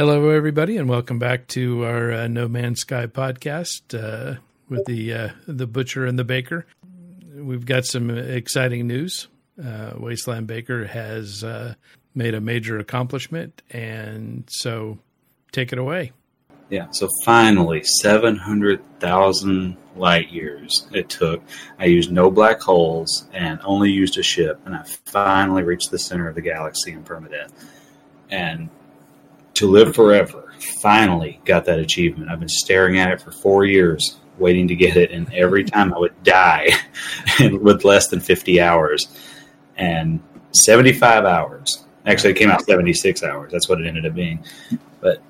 Hello, everybody, and welcome back to our uh, No Man's Sky podcast uh, with the uh, the butcher and the baker. We've got some exciting news. Uh, Wasteland Baker has uh, made a major accomplishment, and so take it away. Yeah, so finally, 700,000 light years it took. I used no black holes and only used a ship, and I finally reached the center of the galaxy in permadeath. And to live forever, finally got that achievement. I've been staring at it for four years, waiting to get it, and every time I would die with less than 50 hours. And 75 hours. Actually, it came out 76 hours. That's what it ended up being. But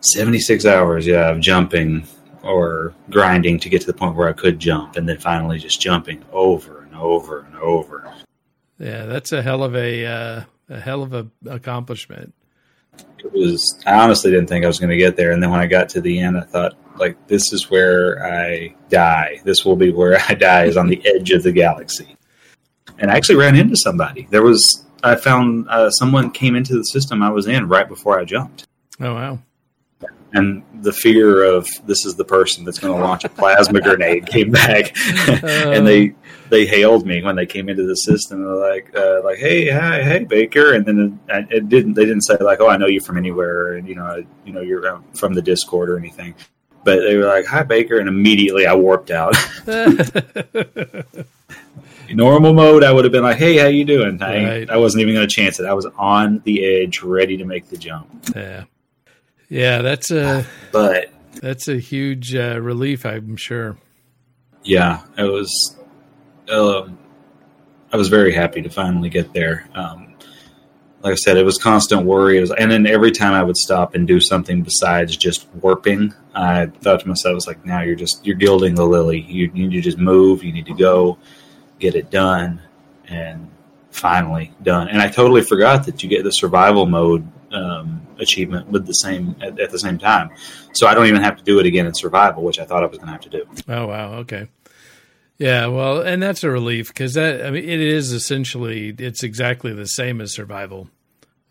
76 hours, yeah, of jumping or grinding to get to the point where I could jump, and then finally just jumping over and over and over. Yeah, that's a hell of a uh, a hell of a accomplishment. It was. I honestly didn't think I was going to get there, and then when I got to the end, I thought, like, this is where I die. This will be where I die. Is on the edge of the galaxy. And I actually ran into somebody. There was. I found uh, someone came into the system I was in right before I jumped. Oh wow! and the fear of this is the person that's going to launch a plasma grenade came back, and they they hailed me when they came into the system. They're like, uh, like, hey, hi, hey, Baker, and then it, it, didn't. They didn't say like, oh, I know you from anywhere, and you know, you know, you're um, from the Discord or anything. But they were like, hi, Baker, and immediately I warped out. normal mode, I would have been like, "Hey, how you doing?" I, right. I wasn't even going to chance it. I was on the edge, ready to make the jump. Yeah. Yeah, that's a but that's a huge uh, relief, I'm sure. Yeah, it was. Uh, I was very happy to finally get there. Um, like I said, it was constant worry. Was, and then every time I would stop and do something besides just warping, I thought to myself, "I was like, now you're just you're gilding the lily. You need to just move. You need to go, get it done, and finally done." And I totally forgot that you get the survival mode um, achievement with the same at, at, the same time. So I don't even have to do it again in survival, which I thought I was going to have to do. Oh wow, okay. Yeah, well, and that's a relief because that I mean it is essentially it's exactly the same as survival.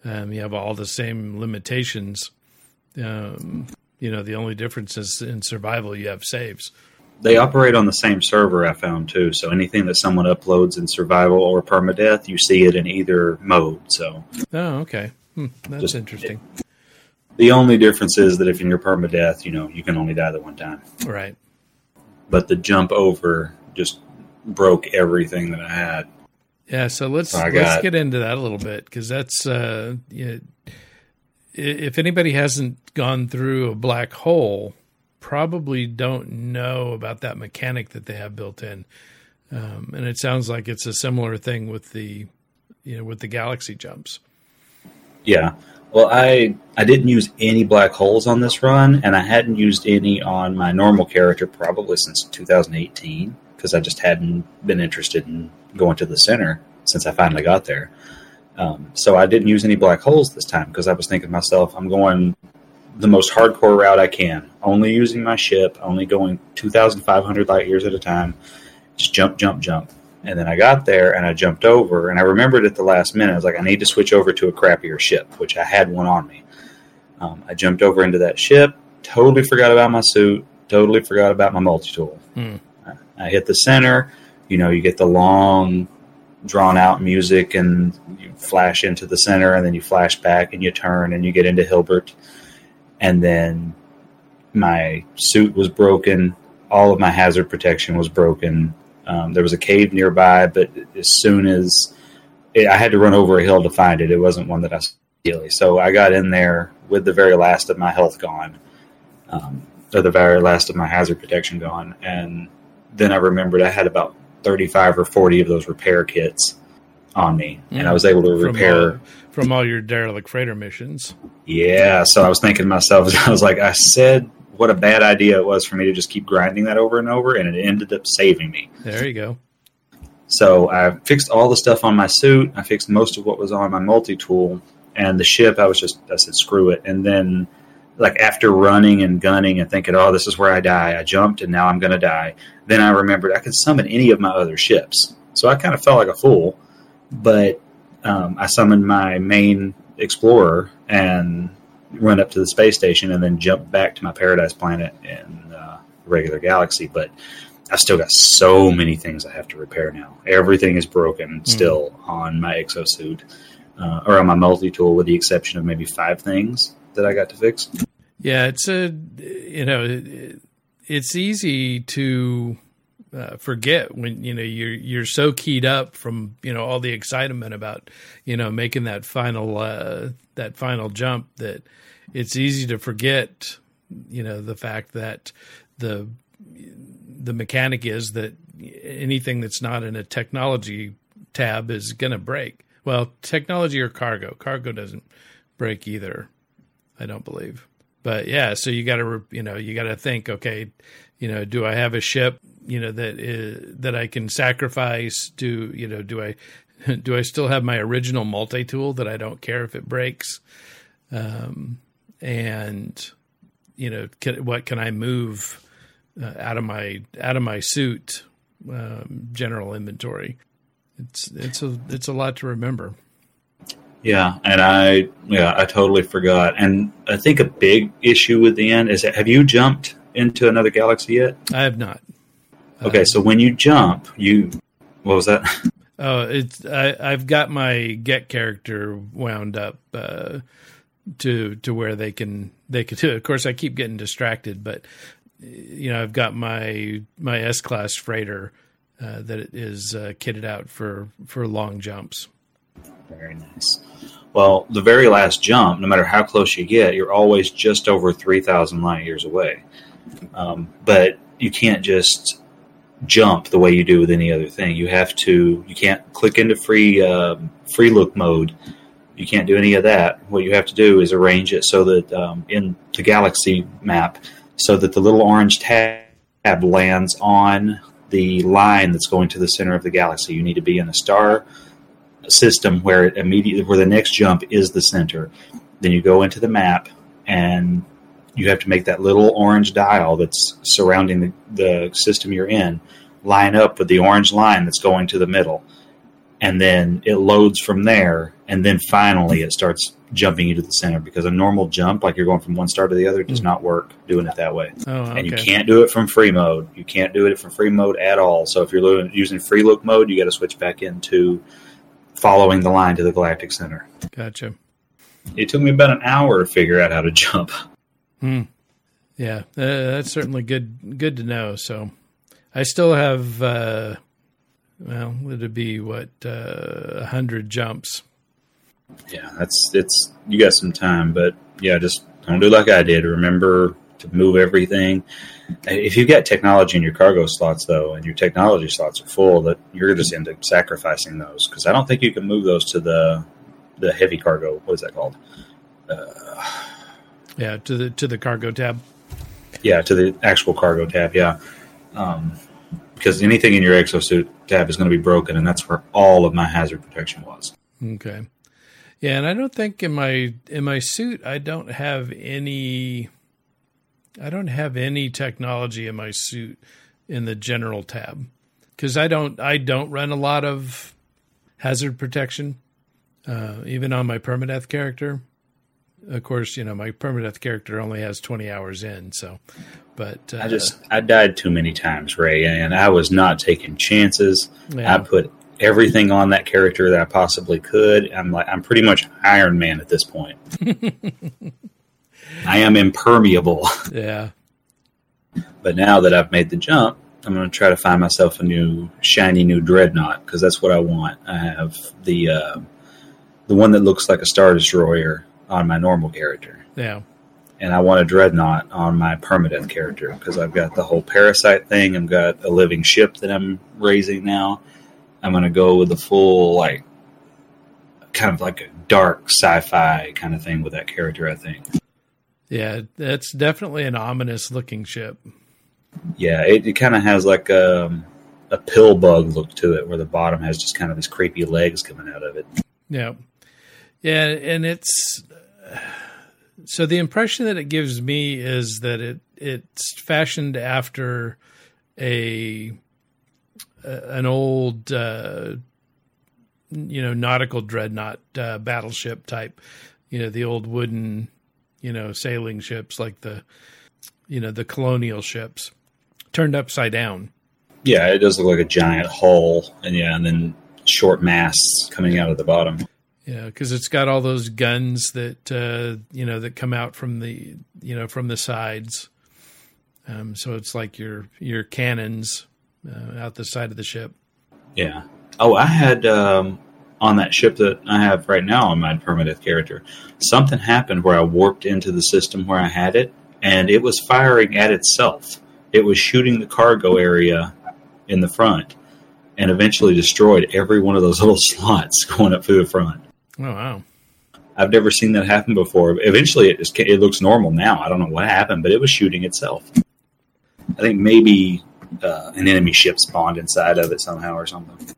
Um, you have all the same limitations. Um, you know, the only difference is in survival you have saves. They operate on the same server I found too. So anything that someone uploads in survival or permadeath, you see it in either mode. So Oh, okay. Hmm, that's Just, interesting. It, the only difference is that if in your permadeath, you know, you can only die the one time. Right. But the jump over just broke everything that I had. Yeah, so let's so let's get into that a little bit because that's uh, you know, if anybody hasn't gone through a black hole, probably don't know about that mechanic that they have built in, um, and it sounds like it's a similar thing with the you know with the galaxy jumps. Yeah. Well, I I didn't use any black holes on this run, and I hadn't used any on my normal character probably since 2018 because I just hadn't been interested in going to the center since I finally got there. Um, so I didn't use any black holes this time because I was thinking to myself, I'm going the most hardcore route I can, only using my ship, only going 2,500 light years at a time, just jump, jump, jump. And then I got there and I jumped over, and I remembered at the last minute, I was like, I need to switch over to a crappier ship, which I had one on me. Um, I jumped over into that ship, totally forgot about my suit, totally forgot about my multi tool. Hmm. I, hit the center, you know, you get the long, drawn out music, and you flash into the center, and then you flash back and you turn and you get into Hilbert. And then my suit was broken, all of my hazard protection was broken. Um, there was a cave nearby, but as soon as it, I had to run over a hill to find it, it wasn't one that I saw. Immediately. So I got in there with the very last of my health gone, um, or the very last of my hazard protection gone, and then I remembered I had about thirty-five or forty of those repair kits on me, mm. and I was able to repair from all, from all your derelict freighter missions. Yeah, so I was thinking to myself, I was like, I said what a bad idea it was for me to just keep grinding that over and over, and it ended up saving me. There you go. So I fixed all the stuff on my suit. I fixed most of what was on my multi tool, and the ship. I was just I said screw it, and then like after running and gunning and thinking, oh, this is where I die. I jumped, and now I'm going to die. Then I remembered I could summon any of my other ships. So I kind of felt like a fool, but um, I summoned my main explorer and run up to the space station and then jump back to my paradise planet in uh, regular galaxy. But I've still got so many things I have to repair now. Everything is broken mm. still on my exosuit uh, or on my multi tool, with the exception of maybe five things that I got to fix. Yeah, it's a you know it's easy to uh, forget when you know you're you're so keyed up from you know all the excitement about you know making that final uh, that final jump that it's easy to forget you know the fact that the the mechanic is that anything that's not in a technology tab is going to break. Well, technology or cargo. Cargo doesn't break either. I don't believe. But yeah, so you got to you know you got to think. Okay, you know, do I have a ship you know that is, that I can sacrifice? Do you know? Do I do I still have my original multi tool that I don't care if it breaks? Um, and you know, can, what can I move uh, out of my out of my suit um, general inventory? It's it's a it's a lot to remember. Yeah, and I yeah I totally forgot. And I think a big issue with the end is that have you jumped into another galaxy yet? I have not. Okay, uh, so when you jump, you what was that? Oh, it's I, I've got my get character wound up uh, to to where they can they can. Of course, I keep getting distracted, but you know I've got my my S class freighter uh, that is uh, kitted out for for long jumps. Very nice. Well, the very last jump, no matter how close you get, you're always just over 3,000 light years away. Um, but you can't just jump the way you do with any other thing. You have to. You can't click into free uh, free look mode. You can't do any of that. What you have to do is arrange it so that um, in the galaxy map, so that the little orange tab lands on the line that's going to the center of the galaxy. You need to be in a star system where it immediately where the next jump is the center. Then you go into the map and you have to make that little orange dial that's surrounding the, the system you're in line up with the orange line that's going to the middle. And then it loads from there, and then finally it starts jumping you to the center because a normal jump, like you're going from one star to the other, does hmm. not work doing it that way. Oh, okay. And you can't do it from free mode. You can't do it from free mode at all. So if you're using free look mode, you got to switch back into following the line to the galactic center. Gotcha. It took me about an hour to figure out how to jump. Hmm. Yeah, uh, that's certainly good. Good to know. So, I still have. Uh, well, it'd be what uh, a uh, hundred jumps. Yeah, that's it's. You got some time, but yeah, just don't do like I did. Remember to move everything. If you've got technology in your cargo slots, though, and your technology slots are full, that you're just end up sacrificing those because I don't think you can move those to the the heavy cargo. What is that called? Uh, yeah, to the to the cargo tab. Yeah, to the actual cargo tab. Yeah, um, because anything in your exosuit tab is going to be broken, and that's where all of my hazard protection was. Okay. Yeah, and I don't think in my in my suit I don't have any I don't have any technology in my suit in the general tab because I don't I don't run a lot of hazard protection uh, even on my permadeath character of course, you know, my permadeath character only has 20 hours in. So, but uh, I just, I died too many times, Ray, and I was not taking chances. Yeah. I put everything on that character that I possibly could. I'm like, I'm pretty much Iron Man at this point. I am impermeable. Yeah. But now that I've made the jump, I'm going to try to find myself a new shiny new dreadnought because that's what I want. I have the uh, the one that looks like a star destroyer on my normal character. Yeah. And I want a dreadnought on my permadeath character because I've got the whole parasite thing. I've got a living ship that I'm raising now. I'm going to go with the full, like, kind of like a dark sci-fi kind of thing with that character. I think. Yeah, that's definitely an ominous looking ship. Yeah, it, it kind of has like a, um, a pill bug look to it, where the bottom has just kind of these creepy legs coming out of it. Yeah, yeah, and it's so the impression that it gives me is that it it's fashioned after a, an old uh, you know nautical dreadnought uh, battleship type, you know the old wooden you know, sailing ships like the, you know, the colonial ships turned upside down. Yeah, it does look like a giant hull, and yeah, and then short masts coming out of the bottom. Yeah, because it's got all those guns that uh, you know that come out from the you know from the sides. Um, so it's like your your cannons uh, out the side of the ship. Yeah. Oh, I had um, on that ship that I have right now on my permanent character. Something happened where I warped into the system where I had it, and it was firing at itself. It was shooting the cargo area in the front, and eventually destroyed every one of those little slots going up through the front. Oh wow! I've never seen that happen before. Eventually, it, just, it looks normal now. I don't know what happened, but it was shooting itself. I think maybe uh, an enemy ship spawned inside of it somehow or something.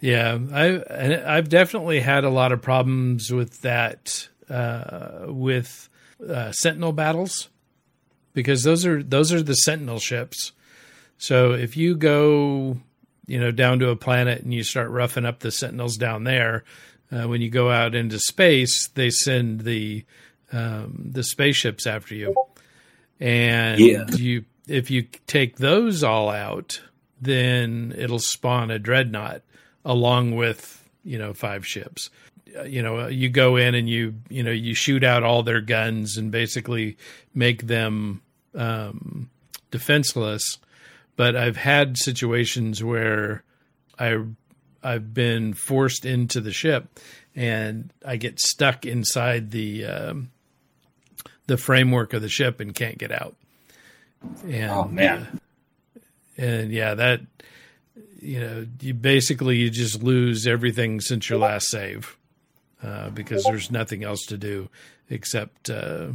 Yeah, I I've definitely had a lot of problems with that uh, with uh, Sentinel battles because those are those are the Sentinel ships. So if you go, you know, down to a planet and you start roughing up the Sentinels down there, uh, when you go out into space, they send the um, the spaceships after you, and yeah. you if you take those all out, then it'll spawn a dreadnought along with you know five ships. Uh, you know, you go in and you you know you shoot out all their guns and basically make them um, defenseless. But I've had situations where I I've been forced into the ship and I get stuck inside the um, the framework of the ship and can't get out. And, oh man! Uh, and yeah, that you know, you basically you just lose everything since your last save uh, because there's nothing else to do except uh,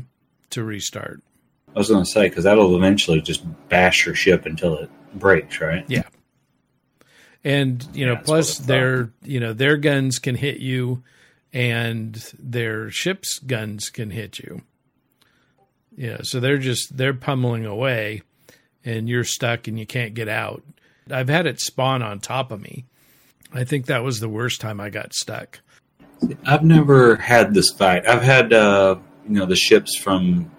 to restart. I was going to say because that'll eventually just bash your ship until it breaks, right? Yeah. And you know, yeah, plus their you know their guns can hit you, and their ship's guns can hit you. Yeah, so they're just they're pummeling away, and you're stuck and you can't get out. I've had it spawn on top of me. I think that was the worst time I got stuck. I've never had this fight. I've had uh, you know the ships from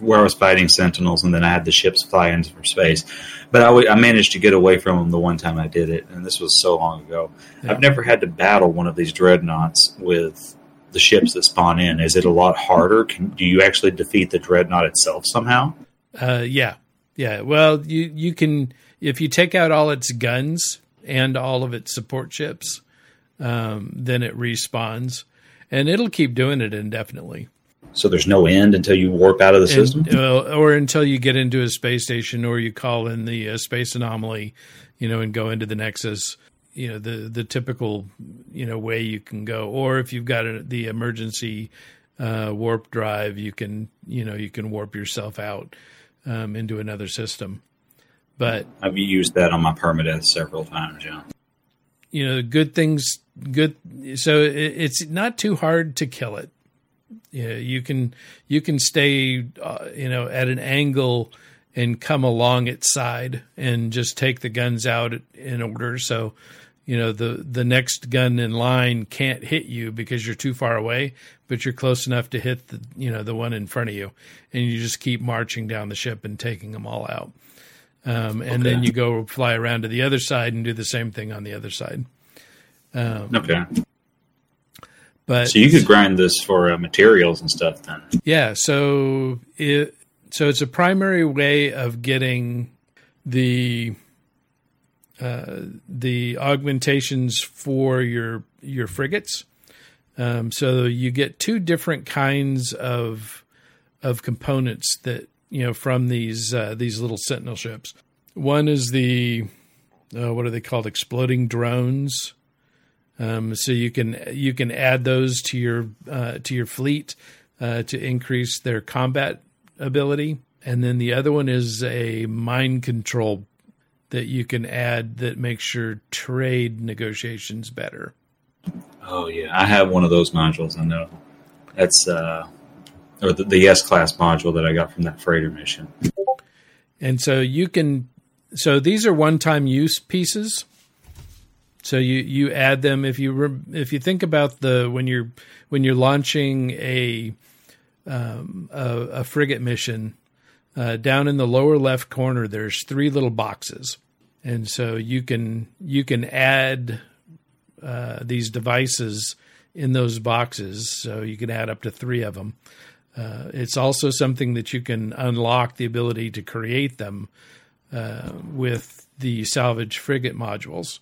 where I was fighting Sentinels, and then I had the ships fly into from space. But I, w- I managed to get away from them the one time I did it, and this was so long ago. Yeah. I've never had to battle one of these dreadnoughts with the ships that spawn in. Is it a lot harder? Can, do you actually defeat the dreadnought itself somehow? Uh, yeah, yeah. Well, you you can if you take out all its guns and all of its support ships, um, then it respawns, and it'll keep doing it indefinitely. So there's no end until you warp out of the system, and, uh, or until you get into a space station, or you call in the uh, space anomaly, you know, and go into the Nexus. You know the the typical you know way you can go, or if you've got a, the emergency uh, warp drive, you can you know you can warp yourself out um, into another system. But I've used that on my permadeath several times. Yeah. You know, good things, good. So it, it's not too hard to kill it. Yeah, you can you can stay, uh, you know, at an angle and come along its side and just take the guns out in order. So, you know, the the next gun in line can't hit you because you're too far away, but you're close enough to hit the you know the one in front of you, and you just keep marching down the ship and taking them all out. Um, and okay. then you go fly around to the other side and do the same thing on the other side. Um, okay. But so you could grind this for uh, materials and stuff then. Yeah. So it so it's a primary way of getting the uh, the augmentations for your your frigates. Um, so you get two different kinds of of components that you know, from these uh, these little Sentinel ships. One is the uh, what are they called? Exploding drones. Um, so you can you can add those to your uh, to your fleet uh, to increase their combat ability. And then the other one is a mind control that you can add that makes your trade negotiations better. Oh yeah, I have one of those modules. I know that's uh, or the, the S class module that I got from that freighter mission. And so you can, so these are one time use pieces. So you, you add them if you re, if you think about the when you're when you're launching a um, a, a, frigate mission, uh, down in the lower left corner, there's three little boxes, and so you can you can add uh, these devices in those boxes. So you can add up to three of them. Uh, it's also something that you can unlock the ability to create them uh, with the salvage frigate modules.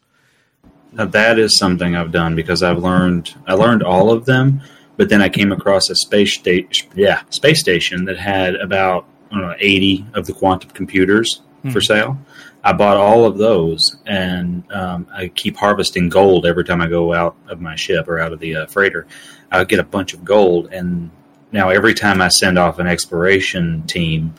Now that is something I've done because I've learned I learned all of them, but then I came across a space station, yeah, space station that had about know, eighty of the quantum computers hmm. for sale. I bought all of those, and um, I keep harvesting gold every time I go out of my ship or out of the uh, freighter. I get a bunch of gold, and now every time I send off an exploration team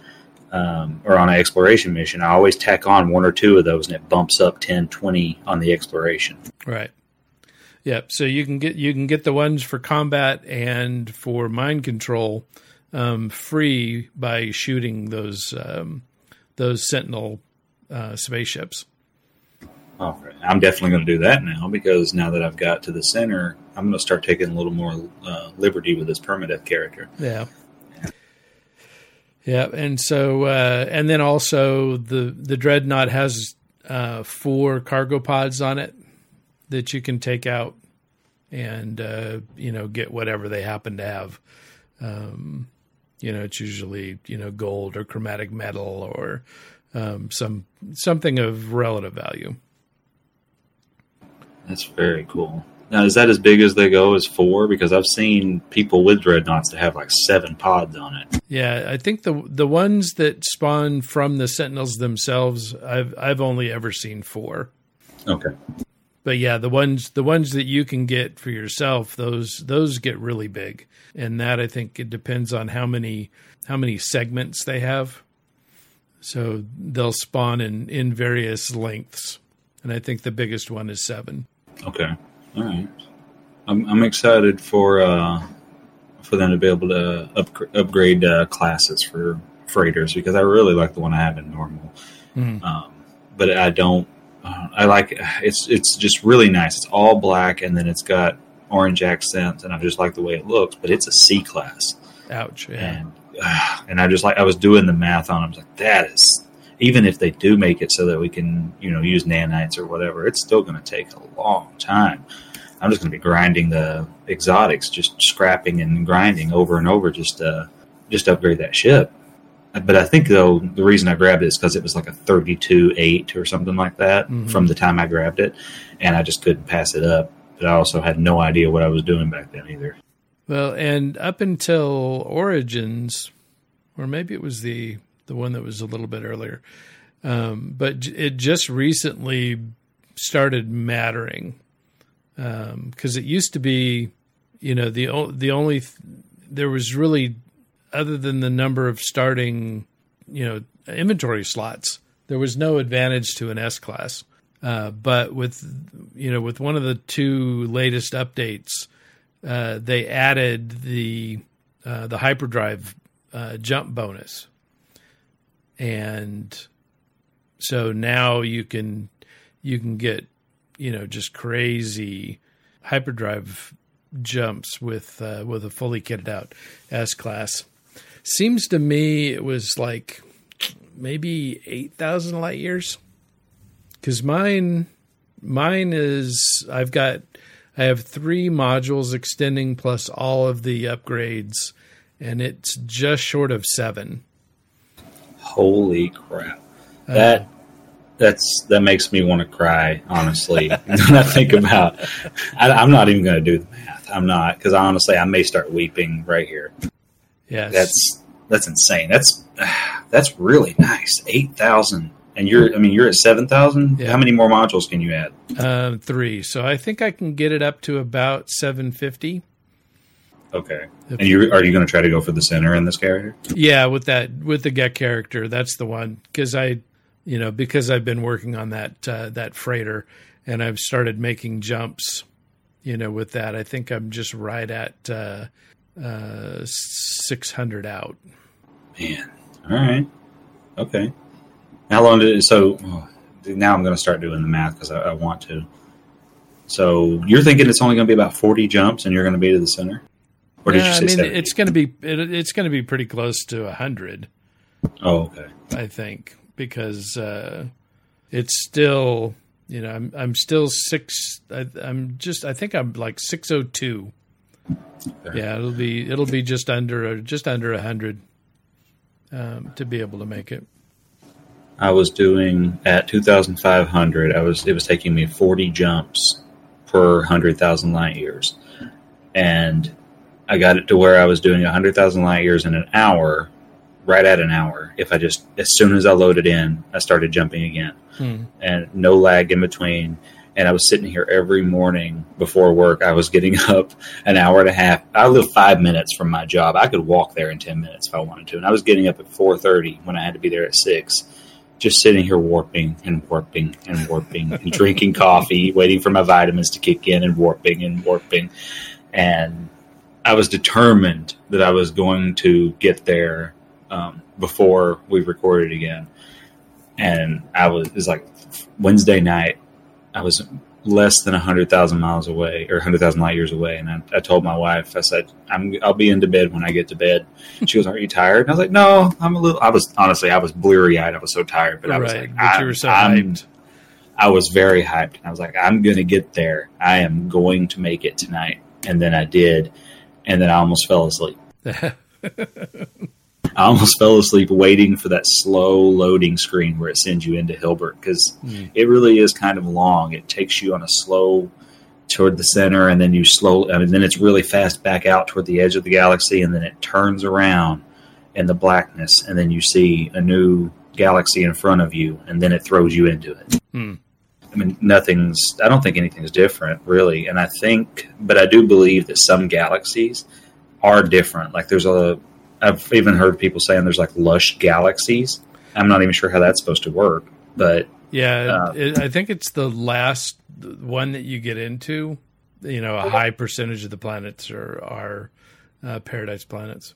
um, or on an exploration mission, I always tack on one or two of those, and it bumps up 10, 20 on the exploration. Right. Yep. So you can get you can get the ones for combat and for mind control um, free by shooting those um, those Sentinel uh, spaceships. Oh, I'm definitely going to do that now because now that I've got to the center, I'm going to start taking a little more uh, liberty with this permadeath character. Yeah. Yeah, and so uh, and then also the the dreadnought has uh, four cargo pods on it that you can take out and uh, you know get whatever they happen to have. Um, you know, it's usually you know gold or chromatic metal or um, some something of relative value. That's very cool. Now, is that as big as they go as four? Because I've seen people with dreadnoughts that have like seven pods on it. Yeah, I think the the ones that spawn from the Sentinels themselves, I've I've only ever seen four. Okay. But yeah, the ones the ones that you can get for yourself, those those get really big, and that I think it depends on how many how many segments they have. So they'll spawn in, in various lengths. And I think the biggest one is seven. Okay. All right. I'm, I'm excited for uh, for them to be able to up, upgrade uh, classes for freighters because I really like the one I have in normal. Mm-hmm. Um, but I don't. Uh, I like it's it's just really nice. It's all black and then it's got orange accents, and I just like the way it looks. But it's a C class. Ouch! Yeah. And and I just like I was doing the math on. Them. I was like, that is even if they do make it so that we can you know use nanites or whatever, it's still going to take a long time. I'm just going to be grinding the exotics, just scrapping and grinding over and over, just to just to upgrade that ship. But I think though the reason I grabbed it is because it was like a 32 eight or something like that mm-hmm. from the time I grabbed it, and I just couldn't pass it up. But I also had no idea what I was doing back then either. Well, and up until Origins, or maybe it was the the one that was a little bit earlier, um, but it just recently started mattering because um, it used to be, you know, the the only th- there was really other than the number of starting, you know, inventory slots, there was no advantage to an S class. Uh, but with you know with one of the two latest updates, uh, they added the uh, the hyperdrive uh, jump bonus, and so now you can you can get you know just crazy hyperdrive jumps with uh, with a fully kitted out S class. Seems to me it was like maybe eight thousand light years because mine mine is I've got I have three modules extending plus all of the upgrades, and it's just short of seven. Holy crap! Uh, that that's that makes me want to cry. Honestly, when I think about, I, am not even going to do the math. I'm not because honestly, I may start weeping right here. Yeah, that's that's insane. That's that's really nice. Eight thousand and you're, I mean, you're at 7,000? Yeah. How many more modules can you add? Uh, three. So I think I can get it up to about 750. Okay. If and you are you going to try to go for the center in this character? Yeah, with that with the get character, that's the one because I, you know, because I've been working on that uh, that freighter and I've started making jumps, you know, with that. I think I'm just right at uh, uh, 600 out. Man. All right. Okay. How long did it? So now I'm going to start doing the math because I, I, want to. So you're thinking it's only going to be about 40 jumps, and you're going to be to the center? Or did yeah, you say I mean, 70? it's going to be it, it's going to be pretty close to hundred. Oh, okay. I think because uh, it's still you know I'm I'm still six. I, am just I think I'm like six oh two. Yeah, it'll be it'll be just under just under a hundred um, to be able to make it. I was doing at 2,500. I was it was taking me 40 jumps per 100,000 light years, and I got it to where I was doing 100,000 light years in an hour, right at an hour. If I just as soon as I loaded in, I started jumping again, hmm. and no lag in between. And I was sitting here every morning before work. I was getting up an hour and a half. I live five minutes from my job. I could walk there in ten minutes if I wanted to. And I was getting up at four thirty when I had to be there at six just sitting here warping and warping and warping and drinking coffee, waiting for my vitamins to kick in and warping and warping. And I was determined that I was going to get there um, before we recorded again. And I was, it was like Wednesday night. I was less than 100,000 miles away or 100,000 light years away. And I, I, told my wife, I said, I'm, I'll be into bed when I get to bed. She goes, Aren't you tired? And I was like, No, I'm a little, I was honestly, I was bleary eyed. I was so tired, but I was like, but you were so I'm, hyped. I was very hyped. I was like, I'm going to get there. I am going to make it tonight. And then I did. And then I almost fell asleep. I almost fell asleep waiting for that slow loading screen where it sends you into Hilbert because mm. it really is kind of long. It takes you on a slow toward the center, and then you slow, I mean, then it's really fast back out toward the edge of the galaxy, and then it turns around in the blackness, and then you see a new galaxy in front of you, and then it throws you into it. Mm. I mean, nothing's. I don't think anything's different, really. And I think, but I do believe that some galaxies are different. Like there's a I've even heard people saying there's like lush galaxies. I'm not even sure how that's supposed to work, but yeah, uh, it, I think it's the last one that you get into. You know, a high percentage of the planets are are uh, paradise planets.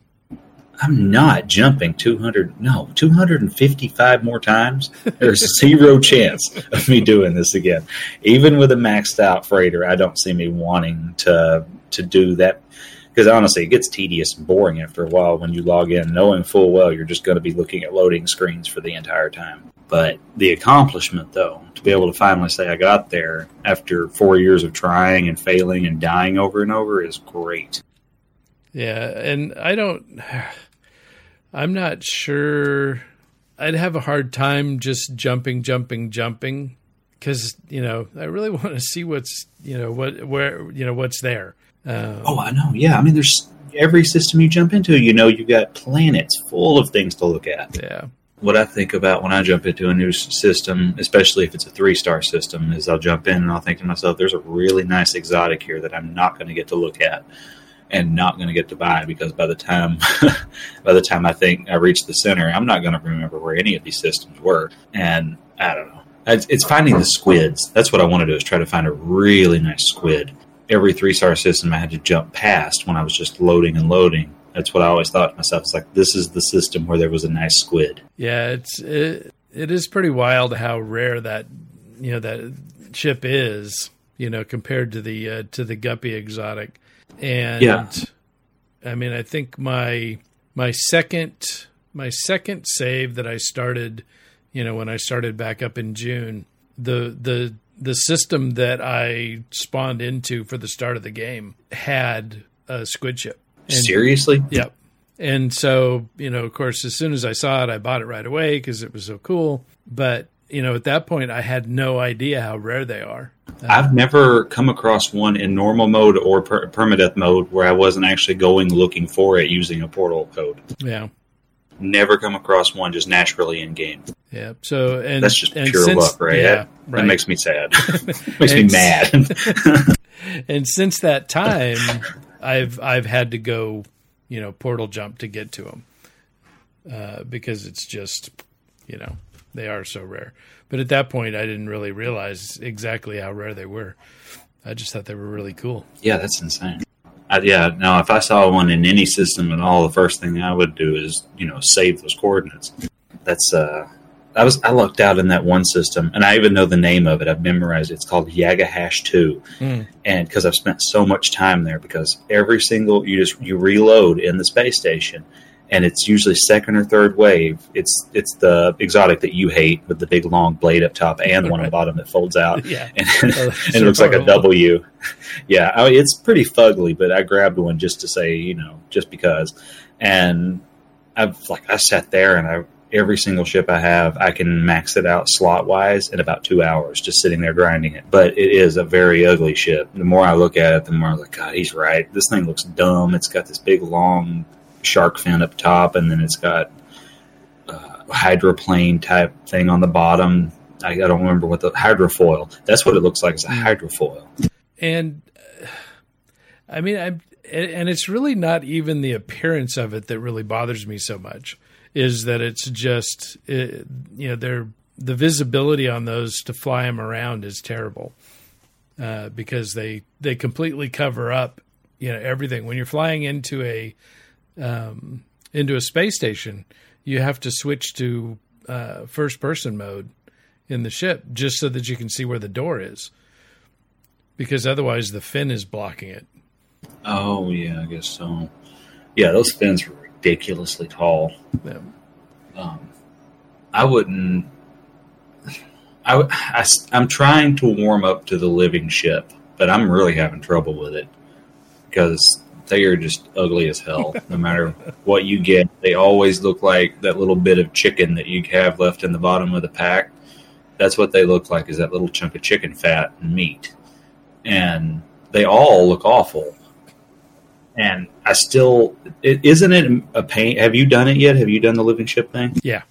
I'm not jumping 200, no, 255 more times. There's zero chance of me doing this again. Even with a maxed out freighter, I don't see me wanting to to do that because honestly, it gets tedious and boring after a while when you log in, knowing full well you're just going to be looking at loading screens for the entire time. But the accomplishment, though, to be able to finally say I got there after four years of trying and failing and dying over and over is great. Yeah, and I don't, I'm not sure. I'd have a hard time just jumping, jumping, jumping because you know I really want to see what's you know what where you know what's there. Um, oh, I know. Yeah, I mean, there's every system you jump into. You know, you've got planets full of things to look at. Yeah. What I think about when I jump into a new system, especially if it's a three star system, is I'll jump in and I'll think to myself, "There's a really nice exotic here that I'm not going to get to look at." And not going to get to buy because by the time by the time I think I reach the center, I'm not going to remember where any of these systems were. And I don't know. It's, it's, finding the squids. That's what I want to do is try to find a really nice squid every three star system I had to jump past when I was just loading and loading. That's what I always thought to myself. It's like this is the system where there was a nice squid. Yeah, it's it, it is pretty wild how rare that you know that ship is. You know, compared to the uh, to the guppy exotic, and yeah. I mean, I think my my second my second save that I started, you know, when I started back up in June, the the the system that I spawned into for the start of the game had a squid ship. And, Seriously? Yep. And so, you know, of course, as soon as I saw it, I bought it right away because it was so cool. But, you know, at that point, I had no idea how rare they are. Uh, I've never come across one in normal mode or per- permadeath mode where I wasn't actually going looking for it using a portal code. Yeah never come across one just naturally in game. Yeah. So and that's just and pure since, luck, right? Yeah, that, right. that makes me sad. makes me mad. and since that time, I've I've had to go, you know, portal jump to get to them uh, because it's just, you know, they are so rare. But at that point, I didn't really realize exactly how rare they were. I just thought they were really cool. Yeah, that's insane. I, yeah, now if I saw one in any system at all, the first thing I would do is you know save those coordinates. That's uh, I was I lucked out in that one system, and I even know the name of it. I've memorized it. It's called Yaga Hash Two, mm. and because I've spent so much time there, because every single you just you reload in the space station, and it's usually second or third wave. It's it's the exotic that you hate with the big long blade up top and the one on the bottom that folds out, yeah, and, oh, and it looks like a W. yeah, I mean, it's pretty fugly, but I grabbed one just to say, you know, just because, and I've like I sat there and I every single ship I have, I can max it out slot wise in about two hours, just sitting there grinding it. But it is a very ugly ship. The more I look at it, the more I'm like, God, he's right. This thing looks dumb. It's got this big long shark fin up top, and then it's got uh, hydroplane type thing on the bottom. I, I, don't remember what the hydrofoil. That's what it looks like. It's a hydrofoil. And uh, I mean, I'm, and it's really not even the appearance of it that really bothers me so much is that it's just it, you know they're the visibility on those to fly them around is terrible uh, because they they completely cover up you know everything when you're flying into a um, into a space station you have to switch to uh, first person mode in the ship just so that you can see where the door is because otherwise the fin is blocking it oh yeah i guess so yeah those fins are ridiculously tall. Yeah. Um, I wouldn't. I, I, I'm trying to warm up to the living ship, but I'm really having trouble with it because they are just ugly as hell. no matter what you get, they always look like that little bit of chicken that you have left in the bottom of the pack. That's what they look like is that little chunk of chicken fat and meat. And they all look awful and I still is not it a pain? Have you done it yet? Have you done the living ship thing? Yeah.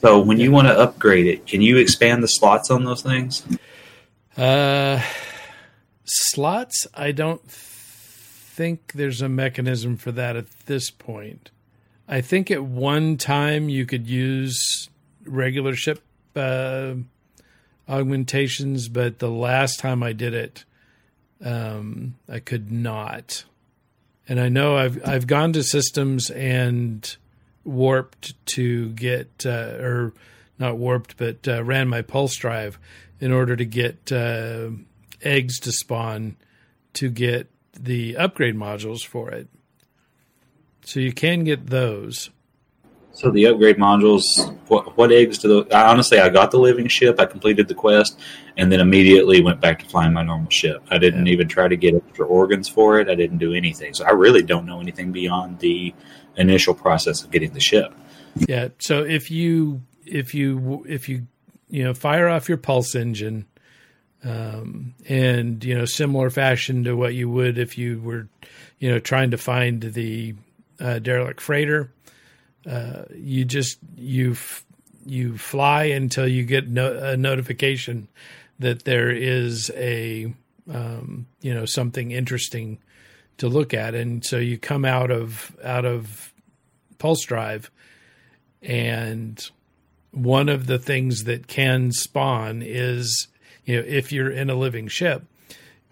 So when you want to upgrade it, can you expand the slots on those things? Uh, slots. I don't think there's a mechanism for that at this point. I think at one time you could use regular ship uh, augmentations, but the last time I did it, um, I could not and I know I've I've gone to systems and warped to get uh, or not warped, but uh, ran my pulse drive in order to get uh, eggs to spawn to get the upgrade modules for it. So you can get those. So the upgrade modules, what, what eggs do the? Honestly, I got the living ship. I completed the quest, and then immediately went back to flying my normal ship. I didn't yeah. even try to get extra organs for it. I didn't do anything. So I really don't know anything beyond the initial process of getting the ship. Yeah. So if you if you if you you know fire off your pulse engine, um, and you know similar fashion to what you would if you were you know trying to find the uh, derelict freighter. Uh, you just you f- you fly until you get no- a notification that there is a um, you know something interesting to look at, and so you come out of out of Pulse Drive, and one of the things that can spawn is you know if you're in a living ship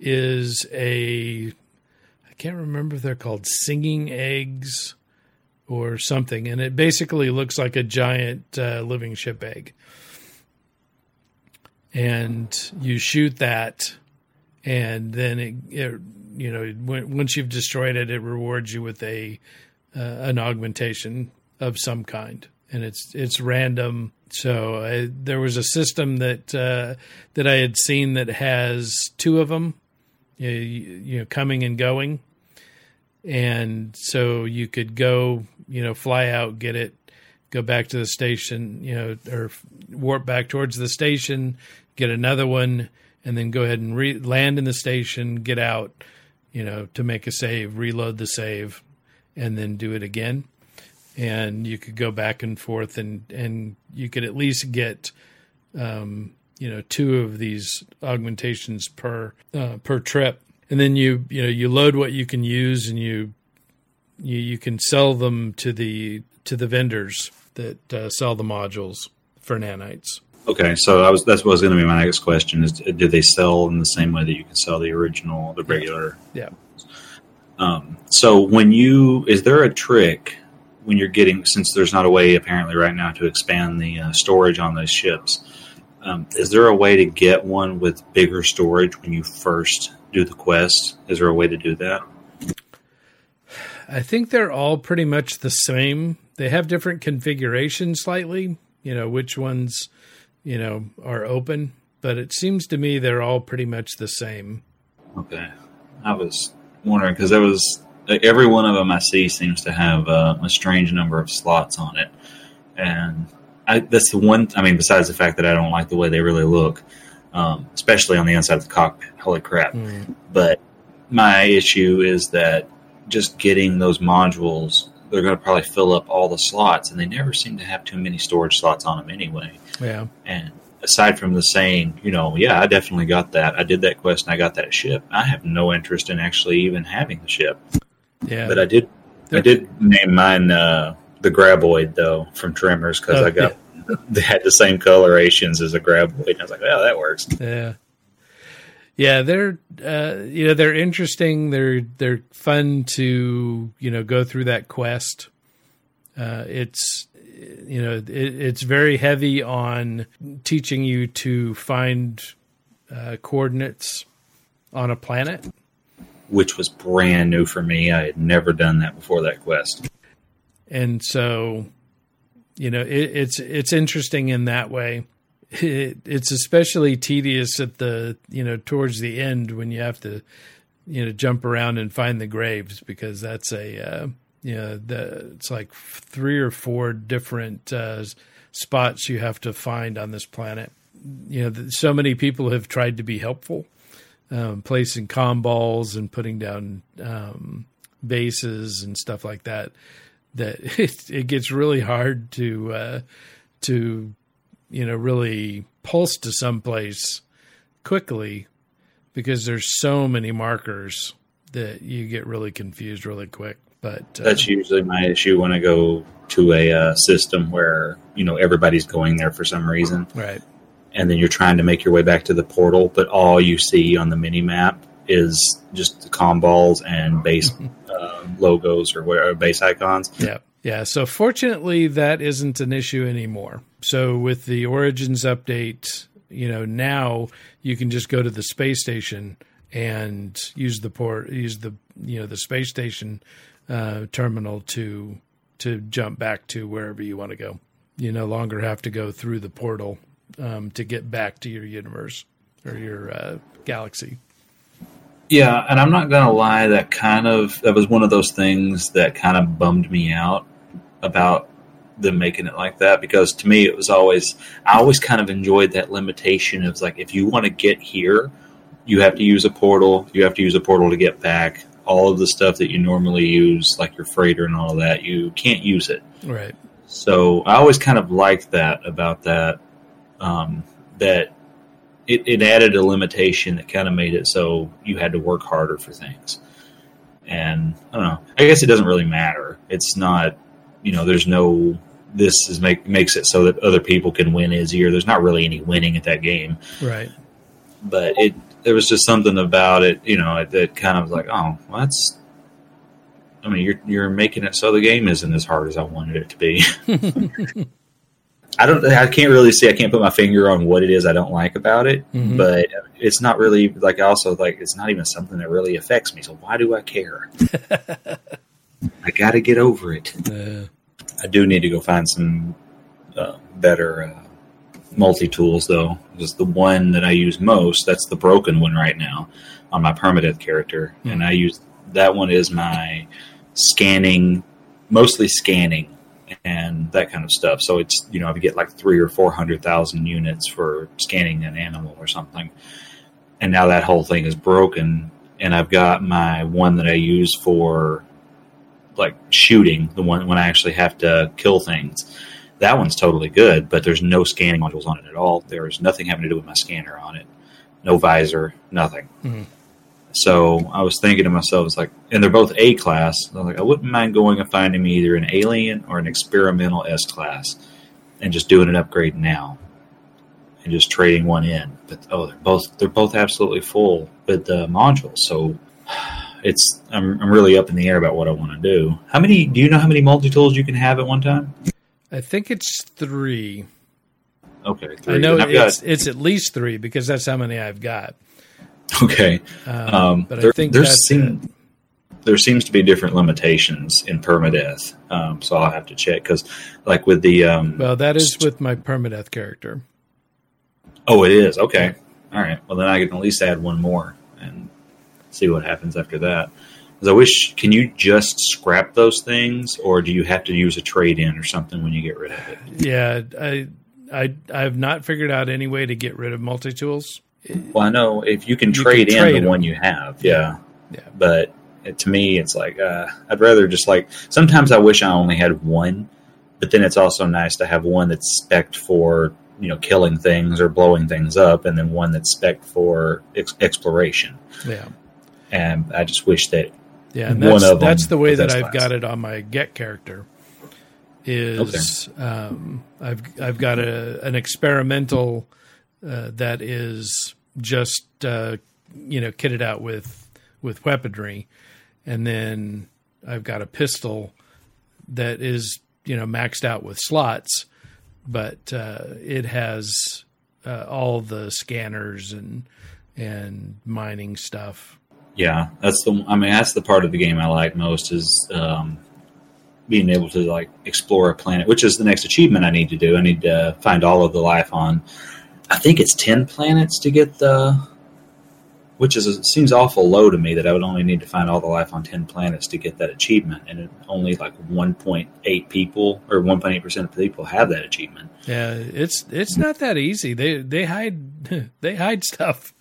is a I can't remember if they're called singing eggs or something, and it basically looks like a giant uh, living ship egg. And you shoot that, and then it, it you know, once you've destroyed it, it rewards you with a uh, an augmentation of some kind, and it's it's random. So I, there was a system that uh, that I had seen that has two of them, you, you know, coming and going, and so you could go you know, fly out, get it, go back to the station, you know, or warp back towards the station, get another one, and then go ahead and re- land in the station, get out, you know, to make a save, reload the save, and then do it again. And you could go back and forth, and and you could at least get, um, you know, two of these augmentations per uh, per trip. And then you you know you load what you can use, and you you, you can sell them to the to the vendors that uh, sell the modules for nanites. Okay, so I was that's what was going to be my next question: is do they sell in the same way that you can sell the original, the regular? Yeah. Um, so when you is there a trick when you're getting since there's not a way apparently right now to expand the uh, storage on those ships. Um, is there a way to get one with bigger storage when you first do the quest? Is there a way to do that? I think they're all pretty much the same. They have different configurations slightly, you know, which ones, you know, are open, but it seems to me they're all pretty much the same. Okay. I was wondering because there was every one of them I see seems to have uh, a strange number of slots on it, and I, that's the one. I mean, besides the fact that I don't like the way they really look, um, especially on the inside of the cockpit. Holy crap! Mm. But my issue is that just getting those modules, they're going to probably fill up all the slots, and they never seem to have too many storage slots on them anyway. Yeah. And aside from the saying, you know, yeah, I definitely got that. I did that quest and I got that ship. I have no interest in actually even having the ship. Yeah. But I did. They're, I did name mine uh, the Graboid though from Tremors because oh, I got yeah. they had the same colorations as a Graboid. And I was like, oh, that works. Yeah. Yeah, they're uh, you know they're interesting. They're they're fun to you know go through that quest. Uh, it's you know it, it's very heavy on teaching you to find uh, coordinates on a planet, which was brand new for me. I had never done that before that quest, and so you know it, it's it's interesting in that way it, it's especially tedious at the you know towards the end when you have to you know jump around and find the graves because that's a uh, you know the it's like three or four different uh, spots you have to find on this planet. You know, so many people have tried to be helpful, um, placing com balls and putting down um, bases and stuff like that. That it, it gets really hard to uh, to you know, really pulse to someplace quickly because there's so many markers that you get really confused really quick. But uh, that's usually my issue when I go to a uh, system where you know everybody's going there for some reason, right? And then you're trying to make your way back to the portal, but all you see on the mini map is just the com balls and base uh, logos or, or base icons. Yeah. Yeah, so fortunately, that isn't an issue anymore. So with the Origins update, you know, now you can just go to the space station and use the port, use the you know the space station uh, terminal to to jump back to wherever you want to go. You no longer have to go through the portal um, to get back to your universe or your uh, galaxy. Yeah, and I'm not gonna lie, that kind of that was one of those things that kind of bummed me out about them making it like that because to me it was always I always kind of enjoyed that limitation of like if you want to get here, you have to use a portal. You have to use a portal to get back. All of the stuff that you normally use, like your freighter and all of that, you can't use it. Right. So I always kind of liked that about that. Um, that it, it added a limitation that kind of made it so you had to work harder for things. And I don't know. I guess it doesn't really matter. It's not you know, there's no this is make makes it so that other people can win easier. There's not really any winning at that game, right? But it there was just something about it, you know, that kind of like, oh, well, that's. I mean, you're you're making it so the game isn't as hard as I wanted it to be. I don't. I can't really see. I can't put my finger on what it is I don't like about it, mm-hmm. but it's not really like. Also, like it's not even something that really affects me. So why do I care? I got to get over it. Uh, I do need to go find some uh, better uh, multi tools, though. Because the one that I use most, that's the broken one right now on my permadeath character, mm-hmm. and I use that one is my scanning, mostly scanning and that kind of stuff. So it's you know I get like three or four hundred thousand units for scanning an animal or something, and now that whole thing is broken. And I've got my one that I use for like shooting, the one when I actually have to kill things. That one's totally good, but there's no scanning modules on it at all. There's nothing having to do with my scanner on it. No visor, nothing. Mm-hmm. So I was thinking to myself, it's like, and they're both A class. I was like, I wouldn't mind going and finding me either an alien or an experimental S class, and just doing an upgrade now, and just trading one in. But oh, they're both they're both absolutely full with the modules. So it's I'm, I'm really up in the air about what I want to do. How many? Do you know how many multi tools you can have at one time? I think it's three. Okay, three. I know it's got, it's at least three because that's how many I've got. Okay, um, um, but there, I think there seem, there seems to be different limitations in permadeath, um, so I'll have to check because, like with the um, well, that is with my permadeath character. Oh, it is okay. All right. Well, then I can at least add one more and see what happens after that. Because I wish, can you just scrap those things, or do you have to use a trade in or something when you get rid of it? Yeah, I, I, I have not figured out any way to get rid of multi tools. Well, I know if you can you trade can in trade the them. one you have, yeah, yeah. But it, to me, it's like uh, I'd rather just like sometimes I wish I only had one, but then it's also nice to have one that's spec for you know killing things or blowing things up, and then one that's spec for ex- exploration. Yeah, and I just wish that yeah, and that's, that's the way that I've class. got it on my get character. Is okay. um, I've I've got a an experimental uh, that is just uh, you know kitted out with with weaponry, and then I've got a pistol that is you know maxed out with slots, but uh, it has uh, all the scanners and and mining stuff. Yeah, that's the. I mean, that's the part of the game I like most is um, being able to like explore a planet, which is the next achievement I need to do. I need to find all of the life on. I think it's ten planets to get the which is it seems awful low to me that I would only need to find all the life on ten planets to get that achievement, and only like one point eight people or one point eight percent of people have that achievement. Yeah, it's it's not that easy. They they hide they hide stuff.